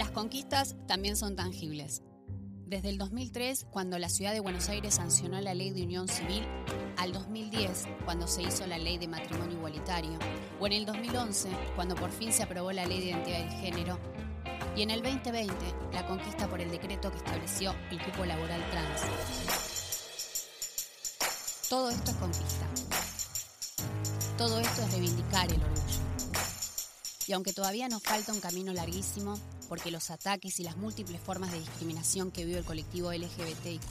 Las conquistas también son tangibles. Desde el 2003, cuando la ciudad de Buenos Aires sancionó la ley de unión civil, al 2010, cuando se hizo la ley de matrimonio igualitario, o en el 2011, cuando por fin se aprobó la ley de identidad de género, y en el 2020, la conquista por el decreto que estableció el cupo laboral trans. Todo esto es conquista. Todo esto es reivindicar el orgullo. Y aunque todavía nos falta un camino larguísimo, porque los ataques y las múltiples formas de discriminación que vive el colectivo LGBTIQ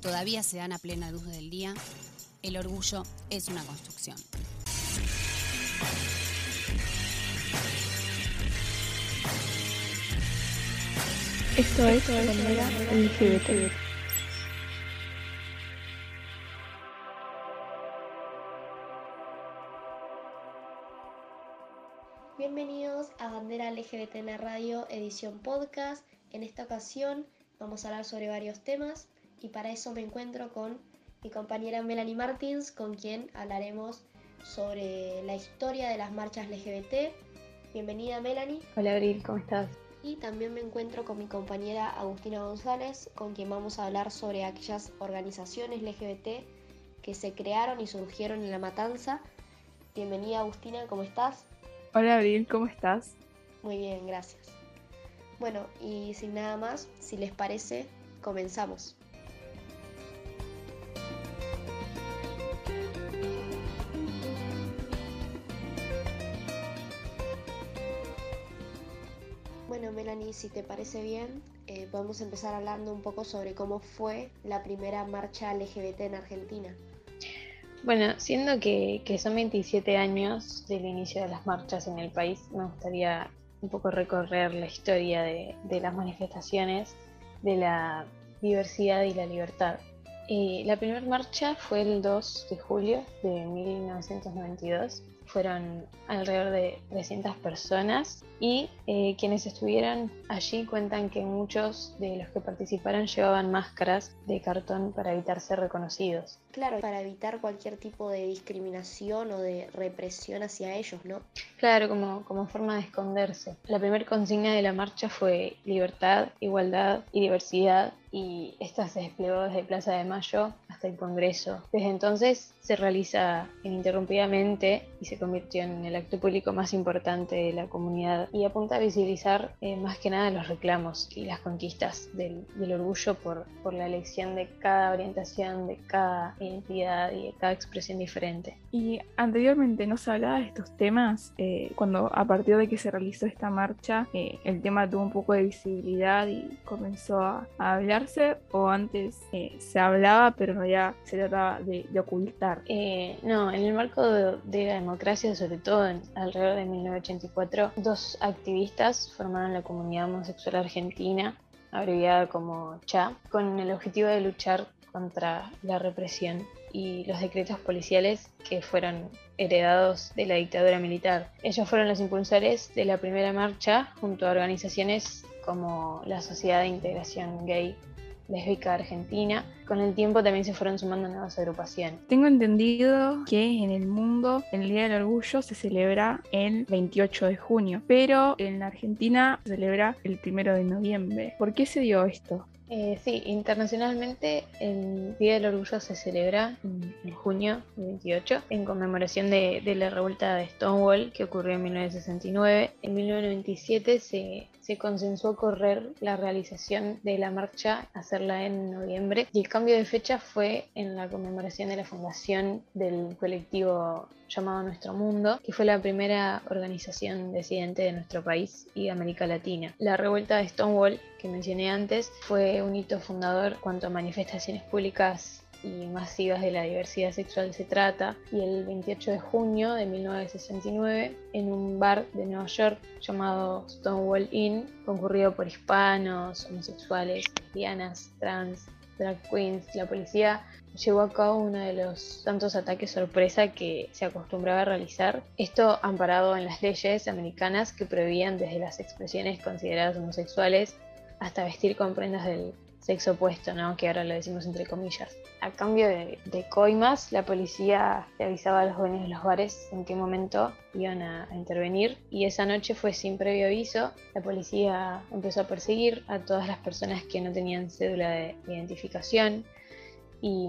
todavía se dan a plena luz del día, el orgullo es una construcción. Esto es Bandera LGBT. Bienvenidos a Bandera LGBT en la Radio, edición podcast. En esta ocasión vamos a hablar sobre varios temas y para eso me encuentro con mi compañera Melanie Martins, con quien hablaremos sobre la historia de las marchas LGBT. Bienvenida Melanie. Hola Abril, ¿cómo estás? Y también me encuentro con mi compañera Agustina González, con quien vamos a hablar sobre aquellas organizaciones LGBT que se crearon y surgieron en La Matanza. Bienvenida Agustina, ¿cómo estás? Hola Abril, ¿cómo estás? Muy bien, gracias. Bueno, y sin nada más, si les parece, comenzamos. Bueno, Melanie, si te parece bien, eh, podemos empezar hablando un poco sobre cómo fue la primera marcha LGBT en Argentina. Bueno, siendo que, son 27 años del inicio de las marchas en el país, me gustaría un poco recorrer la historia de, las manifestaciones de la diversidad y la libertad. Eh, la primera marcha fue el 2 de julio de 1992 fueron alrededor de 300 personas y eh, quienes estuvieron allí cuentan que muchos de los que participaron llevaban máscaras de cartón para evitar ser reconocidos. Claro, para evitar cualquier tipo de discriminación o de represión hacia ellos, ¿no? Claro, como, como forma de esconderse. La primera consigna de la marcha fue libertad, igualdad y diversidad y esta se desplegó desde Plaza de Mayo hasta el Congreso. Desde entonces se realiza ininterrumpidamente y se convirtió en el acto público más importante de la comunidad y apunta a visibilizar eh, más que nada los reclamos y las conquistas del, orgullo por, por, la elección de cada orientación, de cada identidad y de cada expresión diferente. Y anteriormente no se hablaba de estos temas, eh, cuando a partir de que se realizó esta marcha, eh, el tema tuvo un poco de visibilidad y comenzó a, a hablar o antes eh, se hablaba pero ya se trataba de, ocultar? Eh, no, en el marco de, la democracia, sobre todo en, alrededor de 1984, dos activistas formaron la comunidad homosexual argentina, abreviada como CHA, con el objetivo de luchar contra la represión y los decretos policiales que fueron heredados de la dictadura militar. Ellos fueron los impulsores de la primera marcha junto a organizaciones como la Sociedad de Integración Gay lésbica argentina. Con el tiempo también se fueron sumando nuevas agrupaciones. Tengo entendido que en el mundo el Día del Orgullo se celebra el 28 de junio, pero en la Argentina se celebra el 1 de noviembre. ¿Por qué se dio esto? Eh, sí, internacionalmente el Día del Orgullo se celebra en, junio 28 en conmemoración de, la revuelta de Stonewall que ocurrió en 1969. En 1997 se, se consensuó correr la realización de la marcha, hacerla en noviembre, y el cambio de fecha fue en la conmemoración de la fundación del colectivo llamado Nuestro Mundo, que fue la primera organización disidente de nuestro país y América Latina. La revuelta de Stonewall, que mencioné antes, fue un hito fundador cuanto a manifestaciones públicas y masivas de la diversidad sexual se trata, y el 28 de junio de 1969, en un bar de Nueva York llamado Stonewall Inn, concurrido por hispanos, homosexuales, lesbianas, trans, drag queens, la policía llevó a cabo uno de los tantos ataques sorpresa que se acostumbraba a realizar. Esto amparado en las leyes americanas que prohibían desde las expresiones consideradas homosexuales hasta vestir con prendas del sexo opuesto, ¿no? que ahora lo decimos entre comillas. A cambio de, coimas, la policía le avisaba a los jóvenes de los bares en qué momento iban a, intervenir y esa noche fue sin previo aviso. La policía empezó a perseguir a todas las personas que no tenían cédula de identificación y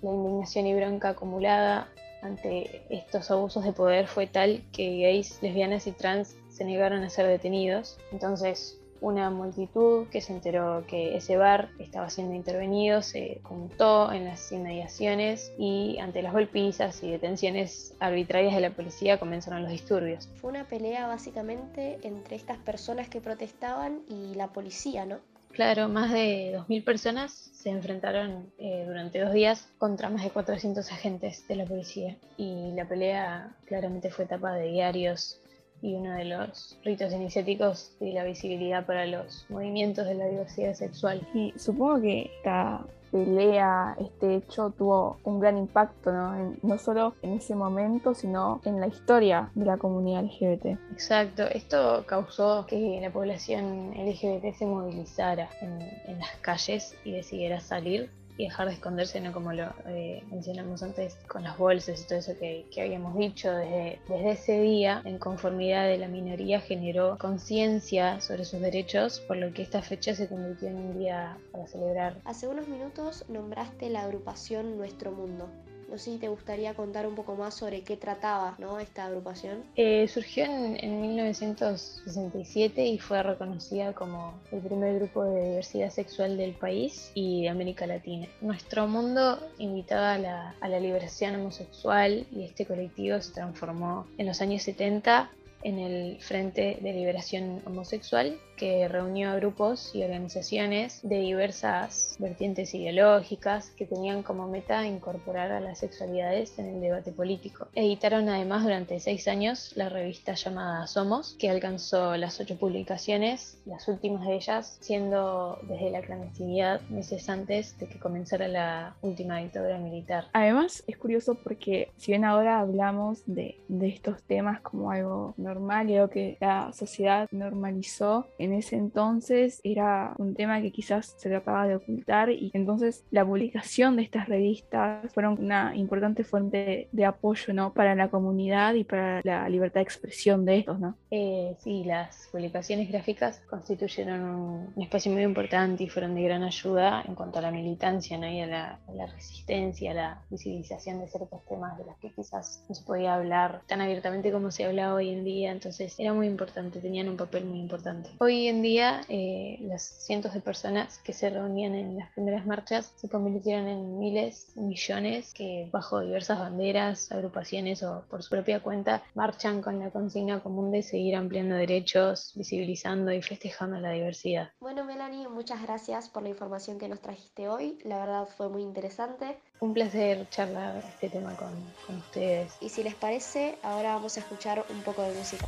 la indignación y bronca acumulada ante estos abusos de poder fue tal que gays, lesbianas y trans se negaron a ser detenidos. Entonces una multitud que se enteró que ese bar estaba siendo intervenido se juntó en las inmediaciones y ante las golpizas y detenciones arbitrarias de la policía comenzaron los disturbios. Fue una pelea básicamente entre estas personas que protestaban y la policía, ¿no? Claro, más de 2.000 personas se enfrentaron eh, durante dos días contra más de 400 agentes de la policía y la pelea claramente fue etapa de diarios, y uno de los ritos iniciáticos de la visibilidad para los movimientos de la diversidad sexual. Y supongo que esta pelea, este hecho tuvo un gran impacto, ¿no? no solo en ese momento, sino en la historia de la comunidad LGBT. Exacto, esto causó que la población LGBT se movilizara en, en las calles y decidiera salir y dejar de esconderse, ¿no? Como lo eh, mencionamos antes con las bolsas y todo eso que, que habíamos dicho, desde, desde ese día, en conformidad de la minoría, generó conciencia sobre sus derechos, por lo que esta fecha se convirtió en un día para celebrar. Hace unos minutos nombraste la agrupación Nuestro Mundo. No sé si te gustaría contar un poco más sobre qué trataba ¿no? esta agrupación. Eh, surgió en, en, 1967 y fue reconocida como el primer grupo de diversidad sexual del país y de América Latina. Nuestro mundo invitaba a la, a la liberación homosexual y este colectivo se transformó en los años 70 en el Frente de Liberación Homosexual, que reunió a grupos y organizaciones de diversas vertientes ideológicas que tenían como meta incorporar a las sexualidades en el debate político. Editaron además durante seis años la revista llamada Somos, que alcanzó las ocho publicaciones, las últimas de ellas siendo desde la clandestinidad meses antes de que comenzara la última dictadura militar. Además, es curioso porque si bien ahora hablamos de, de estos temas como algo normal y algo que la sociedad normalizó, en ese entonces era un tema que quizás se trataba de ocultar y entonces la publicación de estas revistas fueron una importante fuente de, apoyo ¿no? para la comunidad y para la libertad de expresión de estos. ¿no? Eh, sí, las publicaciones gráficas constituyeron un, espacio muy importante y fueron de gran ayuda en cuanto a la militancia ¿no? y a la, a la resistencia, a la visibilización de ciertos temas de los que quizás no se podía hablar tan abiertamente como se habla hoy en día entonces era muy importante, tenían un papel muy importante. Hoy en día eh, las cientos de personas que se reunían en las primeras marchas se convirtieron en miles, millones que bajo diversas banderas, agrupaciones o por su propia cuenta marchan con la consigna común de seguir ampliando derechos, visibilizando y festejando la diversidad. Bueno Melanie, muchas gracias por la información que nos trajiste hoy, la verdad fue muy interesante. Un placer charlar este tema con, con ustedes. Y si les parece, ahora vamos a escuchar un poco de música.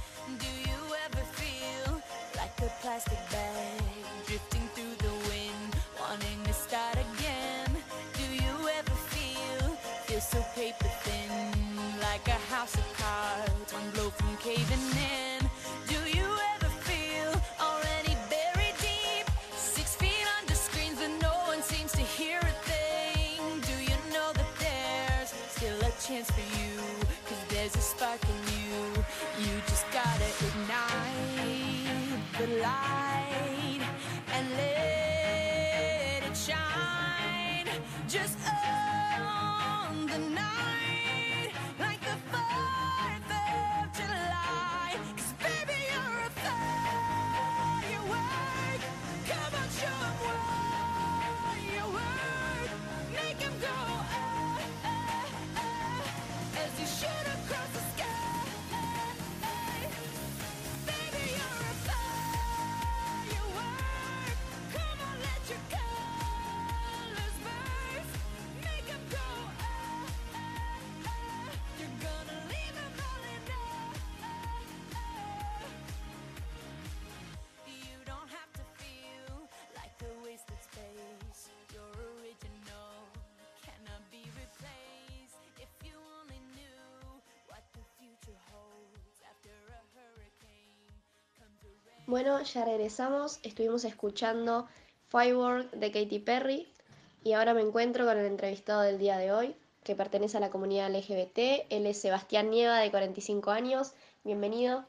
Plastic bag drifting through the wind, wanting to start again? Do you ever feel feel so paper thin, like a house of cards, one blow from caving in? And let it shine. Just the night, like the 4th of baby, you're a firework. Come on, what you 'em go, ah, ah, ah, as you shoot across Bueno, ya regresamos. Estuvimos escuchando Firework de Katy Perry y ahora me encuentro con el entrevistado del día de hoy, que pertenece a la comunidad LGBT. Él es Sebastián Nieva, de 45 años. Bienvenido.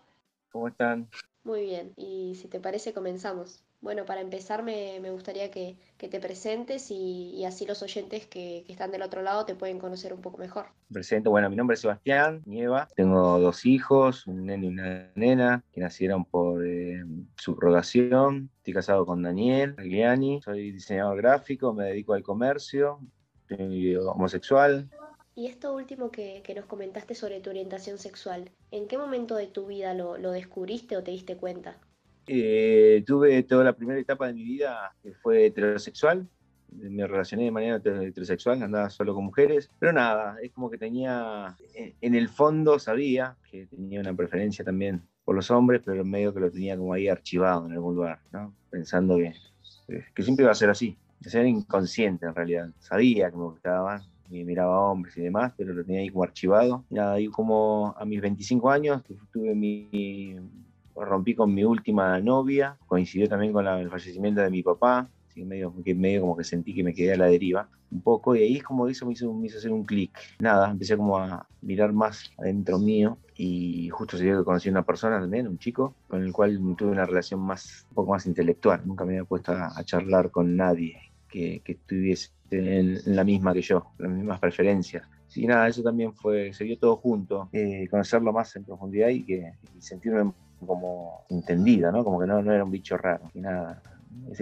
¿Cómo están? Muy bien, y si te parece comenzamos. Bueno, para empezar me, me gustaría que, que te presentes y, y así los oyentes que, que están del otro lado te pueden conocer un poco mejor. Presento, bueno, mi nombre es Sebastián Nieva, tengo dos hijos, un nene y una nena, que nacieron por eh, subrogación. Estoy casado con Daniel Agliani, soy diseñador gráfico, me dedico al comercio, soy homosexual. Y esto último que, que nos comentaste sobre tu orientación sexual, ¿en qué momento de tu vida lo, lo descubriste o te diste cuenta? Eh, tuve toda la primera etapa de mi vida que fue heterosexual, me relacioné de manera heterosexual, andaba solo con mujeres, pero nada, es como que tenía, en el fondo sabía que tenía una preferencia también por los hombres, pero medio que lo tenía como ahí archivado en algún lugar, ¿no? pensando que, que siempre iba a ser así, ser inconsciente en realidad, sabía que me gustaban, y miraba hombres y demás, pero lo tenía ahí como archivado. Nada, y como a mis 25 años tuve mi, rompí con mi última novia, coincidió también con la, el fallecimiento de mi papá, así que medio, medio como que sentí que me quedé a la deriva un poco, y ahí es como eso me hizo, me hizo hacer un clic. Nada, empecé como a mirar más adentro mío, y justo se dio que conocí a una persona también, un chico, con el cual tuve una relación más, un poco más intelectual, nunca me había puesto a, a charlar con nadie que, que estuviese en, en la misma que yo, las mismas preferencias y nada, eso también fue, se dio todo junto, eh, conocerlo más en profundidad y, que, y sentirme como entendida, ¿no? Como que no, era un bicho raro, y nada.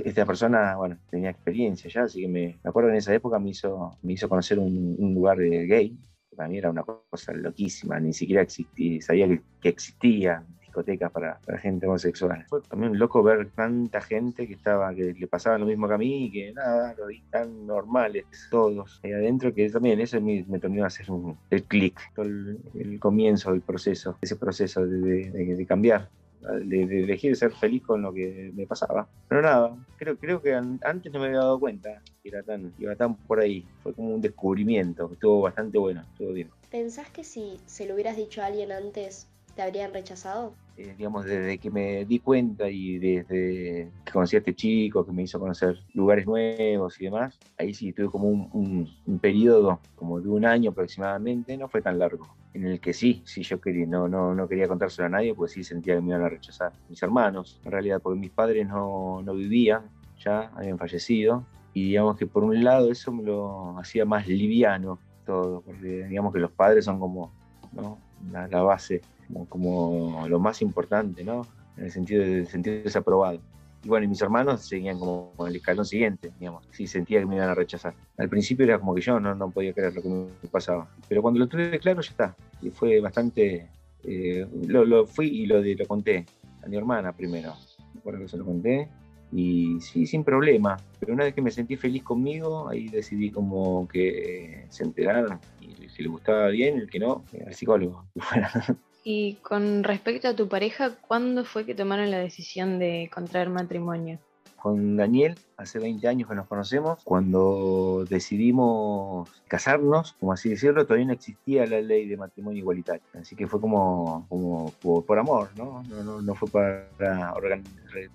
Esta persona, bueno, tenía experiencia ya, así que me, me acuerdo en esa época me hizo, me hizo conocer un, lugar de gay, que para mí era una cosa loquísima, ni siquiera existía, sabía que existía discotecas para, para, gente homosexual. Fue también loco ver tanta gente que estaba, que le pasaba lo mismo que a mí, y que nada, lo vi tan normales todos ahí adentro, que también eso me, me terminó a hacer un, el clic, el, el, comienzo del proceso, ese proceso de, de, de cambiar. De, de, elegir ser feliz con lo que me pasaba. Pero nada, creo, creo que antes no me había dado cuenta que era tan, iba tan por ahí. Fue como un descubrimiento, estuvo bastante bueno, estuvo bien. ¿Pensás que si se lo hubieras dicho a alguien antes, te habrían rechazado? Eh, digamos, desde que me di cuenta y desde que conocí a este chico, que me hizo conocer lugares nuevos y demás, ahí sí tuve como un, un, un, periodo como de un año aproximadamente, no fue tan largo, en el que sí, sí yo quería, no, no, no quería contárselo a nadie, pues sí sentía que me iban a rechazar mis hermanos, en realidad, porque mis padres no, no vivían, ya habían fallecido, y digamos que por un lado eso me lo hacía más liviano todo, porque digamos que los padres son como ¿no? la, la base como, como, lo más importante, ¿no? En el sentido de sentirse desaprobado. Y bueno, y mis hermanos seguían como el escalón siguiente, digamos. Sí, sentía que me iban a rechazar. Al principio era como que yo no, no podía creer lo que me pasaba. Pero cuando lo tuve claro, ya está. Y fue bastante. Eh, lo, lo, fui y lo, lo conté a mi hermana primero. Me acuerdo que se lo conté. Y sí, sin problema. Pero una vez que me sentí feliz conmigo, ahí decidí como que se enteraron. Y que le gustaba bien, el que no, al psicólogo. Y con respecto a tu pareja, ¿cuándo fue que tomaron la decisión de contraer matrimonio? Con Daniel, hace 20 años que nos conocemos, cuando decidimos casarnos, como así decirlo, todavía no existía la ley de matrimonio igualitario. Así que fue como, como por, por amor, ¿no? No, no, no fue para,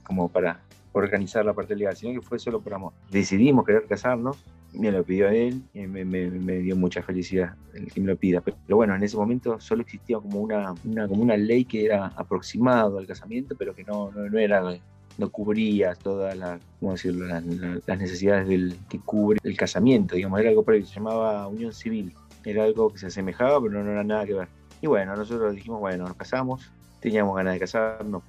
como para organizar la parte legal, sino que fue solo por amor. Decidimos querer casarnos, me lo pidió él y me, me, dio mucha felicidad el que me lo pida. Pero, bueno, en ese momento solo existía como una, una, como una ley que era aproximado al casamiento, pero que no, no, no era no cubría todas las, ¿cómo decirlo? Necesidades del, que cubre el casamiento, digamos, era algo previo, se llamaba unión civil, era algo que se asemejaba, pero no, no era nada que ver. Y bueno, nosotros dijimos, bueno, nos casamos, teníamos ganas de casarnos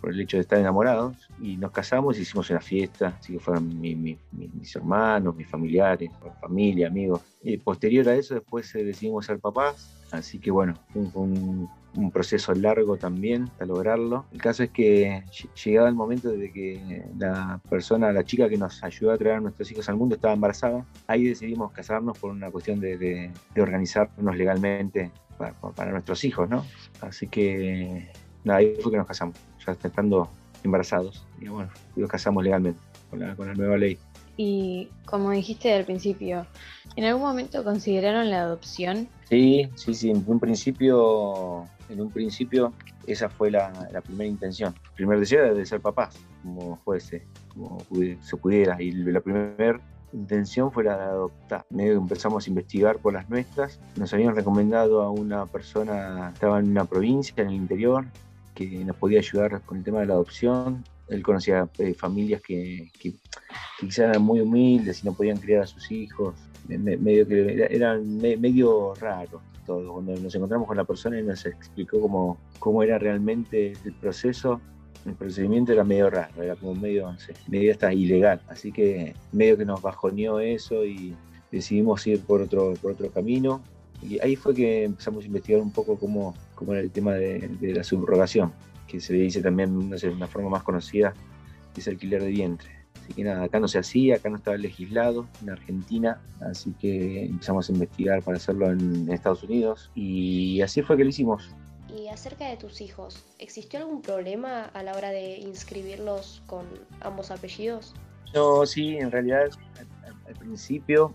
por, el hecho de estar enamorados y nos casamos hicimos una fiesta, así que fueron mi, mi, mi, mis hermanos, mis familiares, familia, amigos. Y posterior a eso después eh, decidimos ser papás, así que bueno, fue un, un, proceso largo también hasta lograrlo. El caso es que llegaba el momento de que la persona, la chica que nos ayudó a traer a nuestros hijos al mundo estaba embarazada, ahí decidimos casarnos por una cuestión de, de, de organizarnos legalmente para, para, nuestros hijos, ¿no? Así que nada, ahí fue que nos casamos, ya estando embarazados, y bueno, nos casamos legalmente con la, con la nueva ley. Y como dijiste al principio, ¿en algún momento consideraron la adopción? Sí, sí, sí, en un principio, en un principio esa fue la, primera intención. El primer deseo era de ser papás, como fuese, como se pudiera. Y la primera intención fue la de adoptar. Medio que empezamos a investigar por las nuestras. Nos habían recomendado a una persona, estaba en una provincia, en el interior, que nos podía ayudar con el tema de la adopción. Él conocía eh, familias que, que, quizás eran muy humildes y no podían criar a sus hijos. Medio que eran medio raros todo. Cuando nos encontramos con la persona y nos explicó cómo, cómo era realmente el proceso, el procedimiento era medio raro, era como medio, medio hasta ilegal. Así que medio que nos bajoneó eso y decidimos ir por otro, por otro camino. Y ahí fue que empezamos a investigar un poco cómo, cómo era el tema de, de la subrogación, que se le dice también, no sé, una forma más conocida, es alquiler de vientre. Que nada, acá no se hacía, acá no estaba legislado en Argentina, así que empezamos a investigar para hacerlo en Estados Unidos y así fue que lo hicimos. Y acerca de tus hijos, ¿existió algún problema a la hora de inscribirlos con ambos apellidos? No, sí, en realidad al, al principio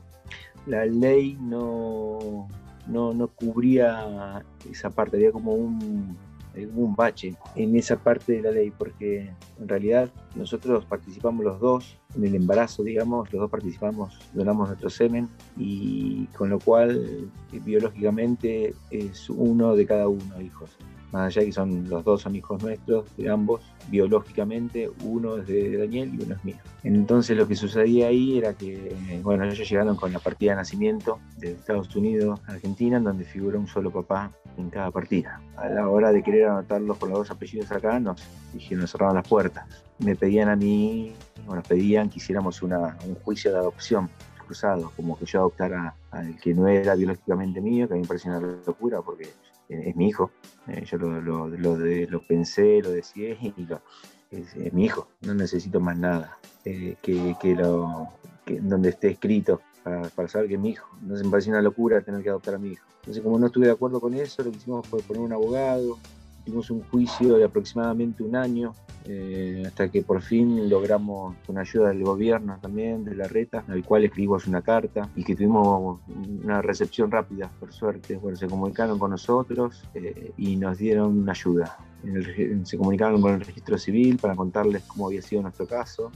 la ley no, no, no cubría esa parte, había como un hubo un bache en esa parte de la ley, porque en realidad nosotros participamos los dos en el embarazo, digamos, los dos participamos, donamos nuestro semen y con lo cual biológicamente es uno de cada uno hijos más allá que son los dos son hijos nuestros, de ambos, biológicamente, uno es de Daniel y uno es mío. Entonces lo que sucedía ahí era que, bueno, ellos llegaron con la partida de nacimiento de Estados Unidos a Argentina, en donde figura un solo papá en cada partida. A la hora de querer anotarlos con los dos apellidos acá, nos dijeron, nos cerraron las puertas. Me pedían a mí, bueno, pedían que hiciéramos una, un juicio de adopción cruzado, como que yo adoptara al que no era biológicamente mío, que a mí me parecía una locura, porque es mi hijo. Eh, yo lo, lo, lo, lo, pensé, lo deseé y lo, es, es, mi hijo. No necesito más nada eh, que, que, lo, que, donde esté escrito para, para, saber que es mi hijo. Entonces me pareció una locura tener que adoptar a mi hijo. Entonces, como no estuve de acuerdo con eso, lo que hicimos fue poner un abogado. Tuvimos un juicio de aproximadamente un año eh, hasta que por fin logramos, con ayuda del gobierno también, de la reta, al cual escribimos una carta y que tuvimos una recepción rápida, por suerte. Bueno, se comunicaron con nosotros eh, y nos dieron una ayuda. Se comunicaron con el registro civil para contarles cómo había sido nuestro caso.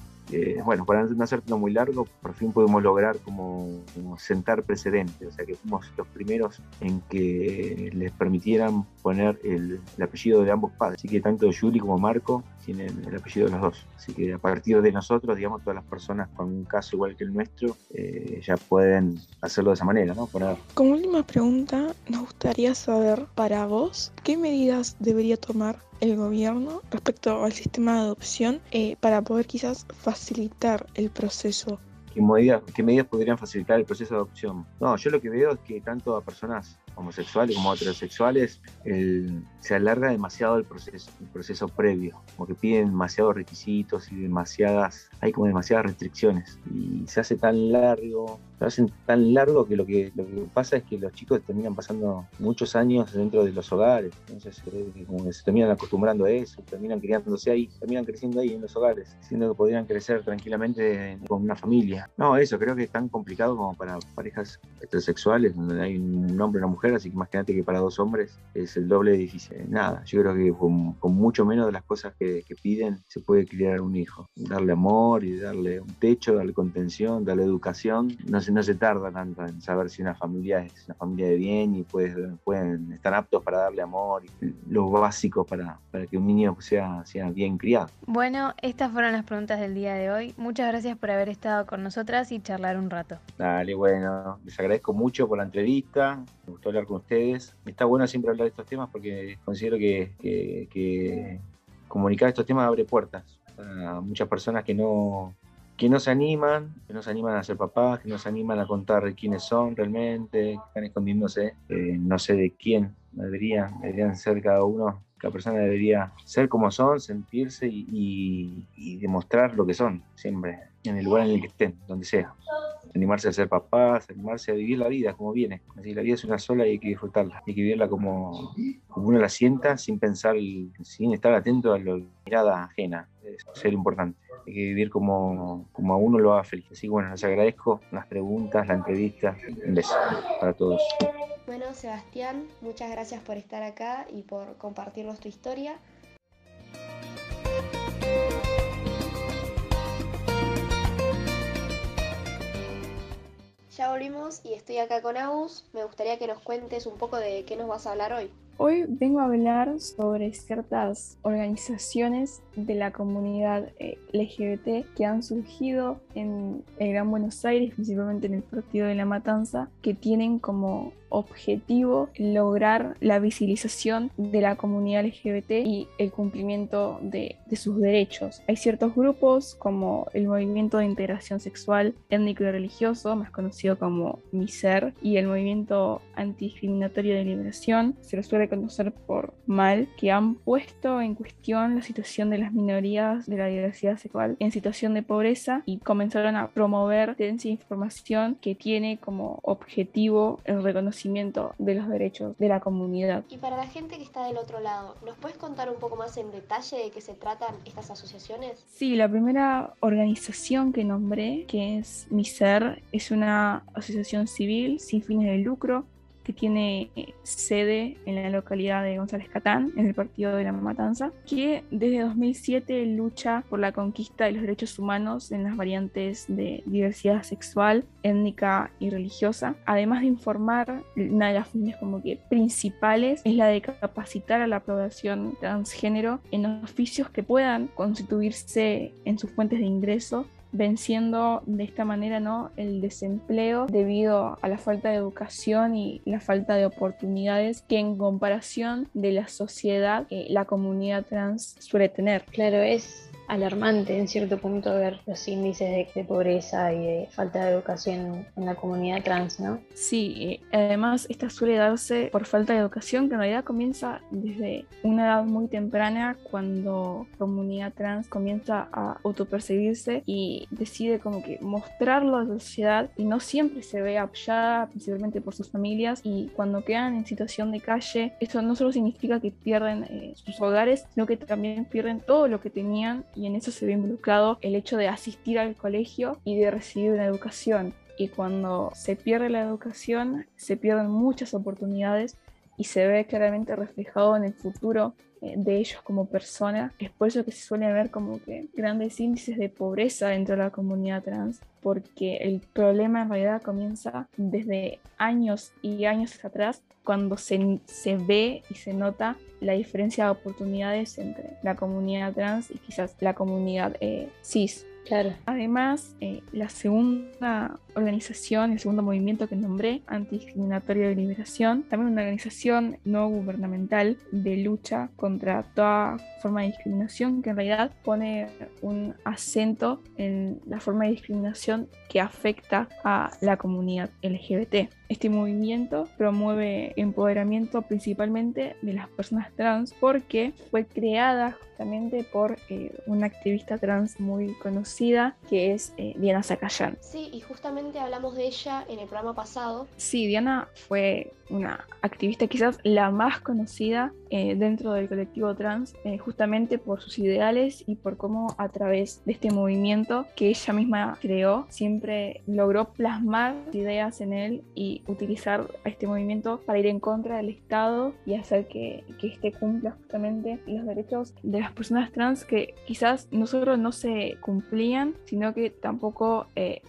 Bueno, para no hacértelo muy largo, por fin pudimos lograr como, sentar precedentes, o sea que fuimos los primeros en que les permitieran poner el, el apellido de ambos padres. Así que tanto Julie como Marco tienen el apellido de los dos. Así que a partir de nosotros, digamos, todas las personas con un caso igual que el nuestro eh, ya pueden hacerlo de esa manera, ¿no? Poner... Como última pregunta, nos gustaría saber para vos qué medidas debería tomar el gobierno respecto al sistema de adopción eh, para poder quizás facilitar el proceso ¿Qué medidas, ¿Qué medidas podrían facilitar el proceso de adopción? No, yo lo que veo es que tanto a personas homosexuales como heterosexuales, el, se alarga demasiado el proceso, el proceso previo, como que piden demasiados requisitos y demasiadas, hay como demasiadas restricciones y se hace tan largo, se hacen tan largo que lo que, lo que pasa es que los chicos terminan pasando muchos años dentro de los hogares, entonces como que se terminan acostumbrando a eso, terminan criándose ahí, terminan creciendo ahí en los hogares, siendo que podrían crecer tranquilamente con una familia. No, eso creo que es tan complicado como para parejas heterosexuales, donde hay un hombre y una mujer, así que imagínate que para dos hombres es el doble de difícil. Nada, yo creo que con, mucho menos de las cosas que, piden se puede criar un hijo. Darle amor y darle un techo, darle contención, darle educación. No no se tarda tanto en saber si una familia es una familia de bien y pues, pueden estar aptos para darle amor y lo básico para, para que un niño sea, sea bien criado. Bueno, estas fueron las preguntas del día de hoy. Muchas gracias por haber estado con nosotras y charlar un rato. Dale, bueno, les agradezco mucho por la entrevista. Me gustó hablar con ustedes. Está bueno siempre hablar de estos temas porque considero que, que, que comunicar estos temas abre puertas a muchas personas que no, que no se animan, que no se animan a ser papás, que no se animan a contar quiénes son realmente, que están escondiéndose, eh, no sé de quién deberían, deberían ser cada uno, cada persona debería ser como son, sentirse y, demostrar lo que son, siempre, en el lugar en el que estén, donde sea animarse a ser papás, animarse a vivir la vida como viene. Así la vida es una sola y hay que disfrutarla. Hay que vivirla como, como uno la sienta, sin pensar, sin estar atento a la mirada ajena. Es ser importante. Hay que vivir como, como a uno lo haga feliz. Así que bueno, les agradezco las preguntas, la entrevista. Un beso para todos. Bueno, Sebastián, muchas gracias por estar acá y por compartirnos tu historia. Ya volvimos y estoy acá con Agus. Me gustaría que nos cuentes un poco de qué nos vas a hablar hoy. Hoy vengo a hablar sobre ciertas organizaciones de la comunidad eh, LGBT que han surgido en el Gran Buenos Aires, principalmente en el Partido de la Matanza, que tienen como objetivo lograr la visibilización de la comunidad LGBT y el cumplimiento de, de, sus derechos. Hay ciertos grupos como el Movimiento de Integración Sexual, Étnico y Religioso, más conocido como MISER, y el Movimiento Antidiscriminatorio de Liberación, se lo suele conocer por MAL, que han puesto en cuestión la situación de las minorías de la diversidad sexual en situación de pobreza y comenzaron a promover tendencia e información que tiene como objetivo el reconocimiento de los derechos de la comunidad. Y para la gente que está del otro lado, ¿nos puedes contar un poco más en detalle de qué se tratan estas asociaciones? Sí, la primera organización que nombré, que es MISER, es una asociación civil sin fines de lucro que tiene sede en la localidad de González Catán, en el partido de la Matanza, que desde 2007 lucha por la conquista de los derechos humanos en las variantes de diversidad sexual, étnica y religiosa. Además de informar, una de las funciones como que principales es la de capacitar a la población transgénero en oficios que puedan constituirse en sus fuentes de ingreso venciendo de esta manera ¿no? el desempleo debido a la falta de educación y la falta de oportunidades que en comparación de la sociedad eh, la comunidad trans suele tener. Claro, es alarmante en cierto punto ver los índices de, pobreza y de falta de educación en la comunidad trans, ¿no? Sí, además esta suele darse por falta de educación que en realidad comienza desde una edad muy temprana cuando comunidad trans comienza a autopercibirse y decide como que mostrarlo a la sociedad y no siempre se ve apoyada principalmente por sus familias y cuando quedan en situación de calle esto no solo significa que pierden eh, sus hogares sino que también pierden todo lo que tenían en eso se ve involucrado el hecho de asistir al colegio y de recibir una educación. Y cuando se pierde la educación, se pierden muchas oportunidades y se ve claramente reflejado en el futuro eh, de ellos como personas. Es por eso que se suele ver como que grandes índices de pobreza dentro de la comunidad trans, porque el problema en realidad comienza desde años y años atrás, cuando se, se ve y se nota la diferencia de oportunidades entre la comunidad trans y quizás la comunidad eh, cis. Claro. Además, eh, la segunda organización, el segundo movimiento que nombré, Antidiscriminatorio de Liberación, también una organización no gubernamental de lucha contra toda forma de discriminación que en realidad pone un acento en la forma de discriminación que afecta a la comunidad LGBT. Este movimiento promueve empoderamiento principalmente de las personas trans porque fue creada justamente por eh, una activista trans muy conocida que es eh, Diana Zacayán. Sí, y justamente hablamos de ella en el programa pasado. Sí, Diana fue una activista quizás la más conocida eh, dentro del colectivo trans, eh, justamente por sus ideales y por cómo a través de este movimiento que ella misma creó, siempre logró plasmar ideas en él y utilizar a este movimiento para ir en contra del Estado y hacer que, que este cumpla justamente los derechos de las personas trans que quizás no solo no se cumplían, sino que tampoco eh,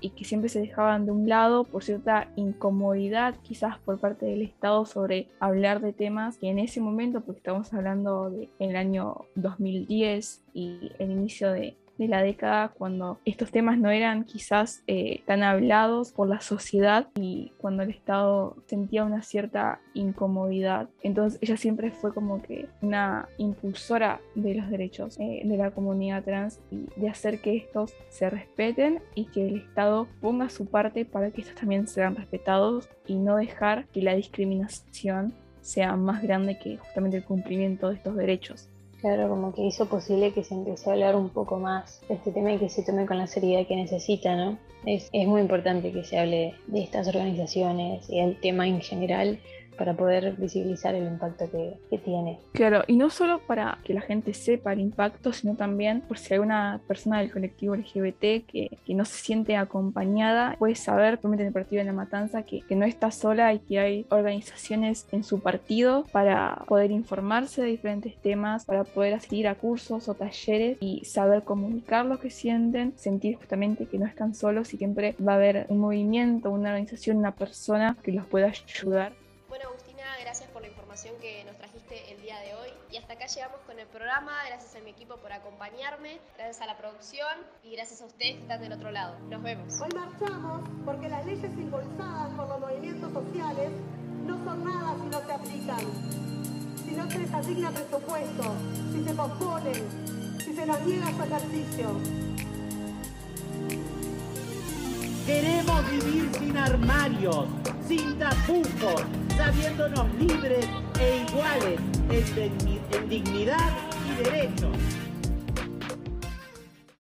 y que siempre se dejaban de un lado por cierta incomodidad quizás por parte del Estado sobre hablar de temas que en ese momento, porque estamos hablando del año 2010 y el inicio de, de la década cuando estos temas no eran quizás eh, tan hablados por la sociedad y cuando el Estado sentía una cierta incomodidad. Entonces ella siempre fue como que una impulsora de los derechos eh, de la comunidad trans y de hacer que estos se respeten y que el Estado ponga su parte para que estos también sean respetados y no dejar que la discriminación sea más grande que justamente el cumplimiento de estos derechos. Claro, como que hizo posible que se empiece a hablar un poco más de este tema y que se tome con la seriedad que necesita, ¿no? Es, es muy importante que se hable de estas organizaciones y el tema en general, para poder visibilizar el impacto que, que tiene. Claro, y no solo para que la gente sepa el impacto, sino también por si hay una persona del colectivo LGBT que, que no se siente acompañada, puede saber, en el partido de la matanza, que, que no está sola y que hay organizaciones en su partido para poder informarse de diferentes temas, para poder asistir a cursos o talleres y saber comunicar lo que sienten, sentir justamente que no están solos y siempre va a haber un movimiento, una organización, una persona que los pueda ayudar. Bueno, Agustina, gracias por la información que nos trajiste el día de hoy. Y hasta acá llegamos con el programa. Gracias a mi equipo por acompañarme, gracias a la producción y gracias a ustedes que están del otro lado. Nos vemos. Hoy marchamos porque las leyes impulsadas por los movimientos sociales no son nada si no se aplican, si no se les asigna presupuesto, si se posponen, si se nos niega su ejercicio. Queremos vivir sin armarios, sin tapujos, sabiéndonos libres e iguales en, digni- en dignidad y derechos.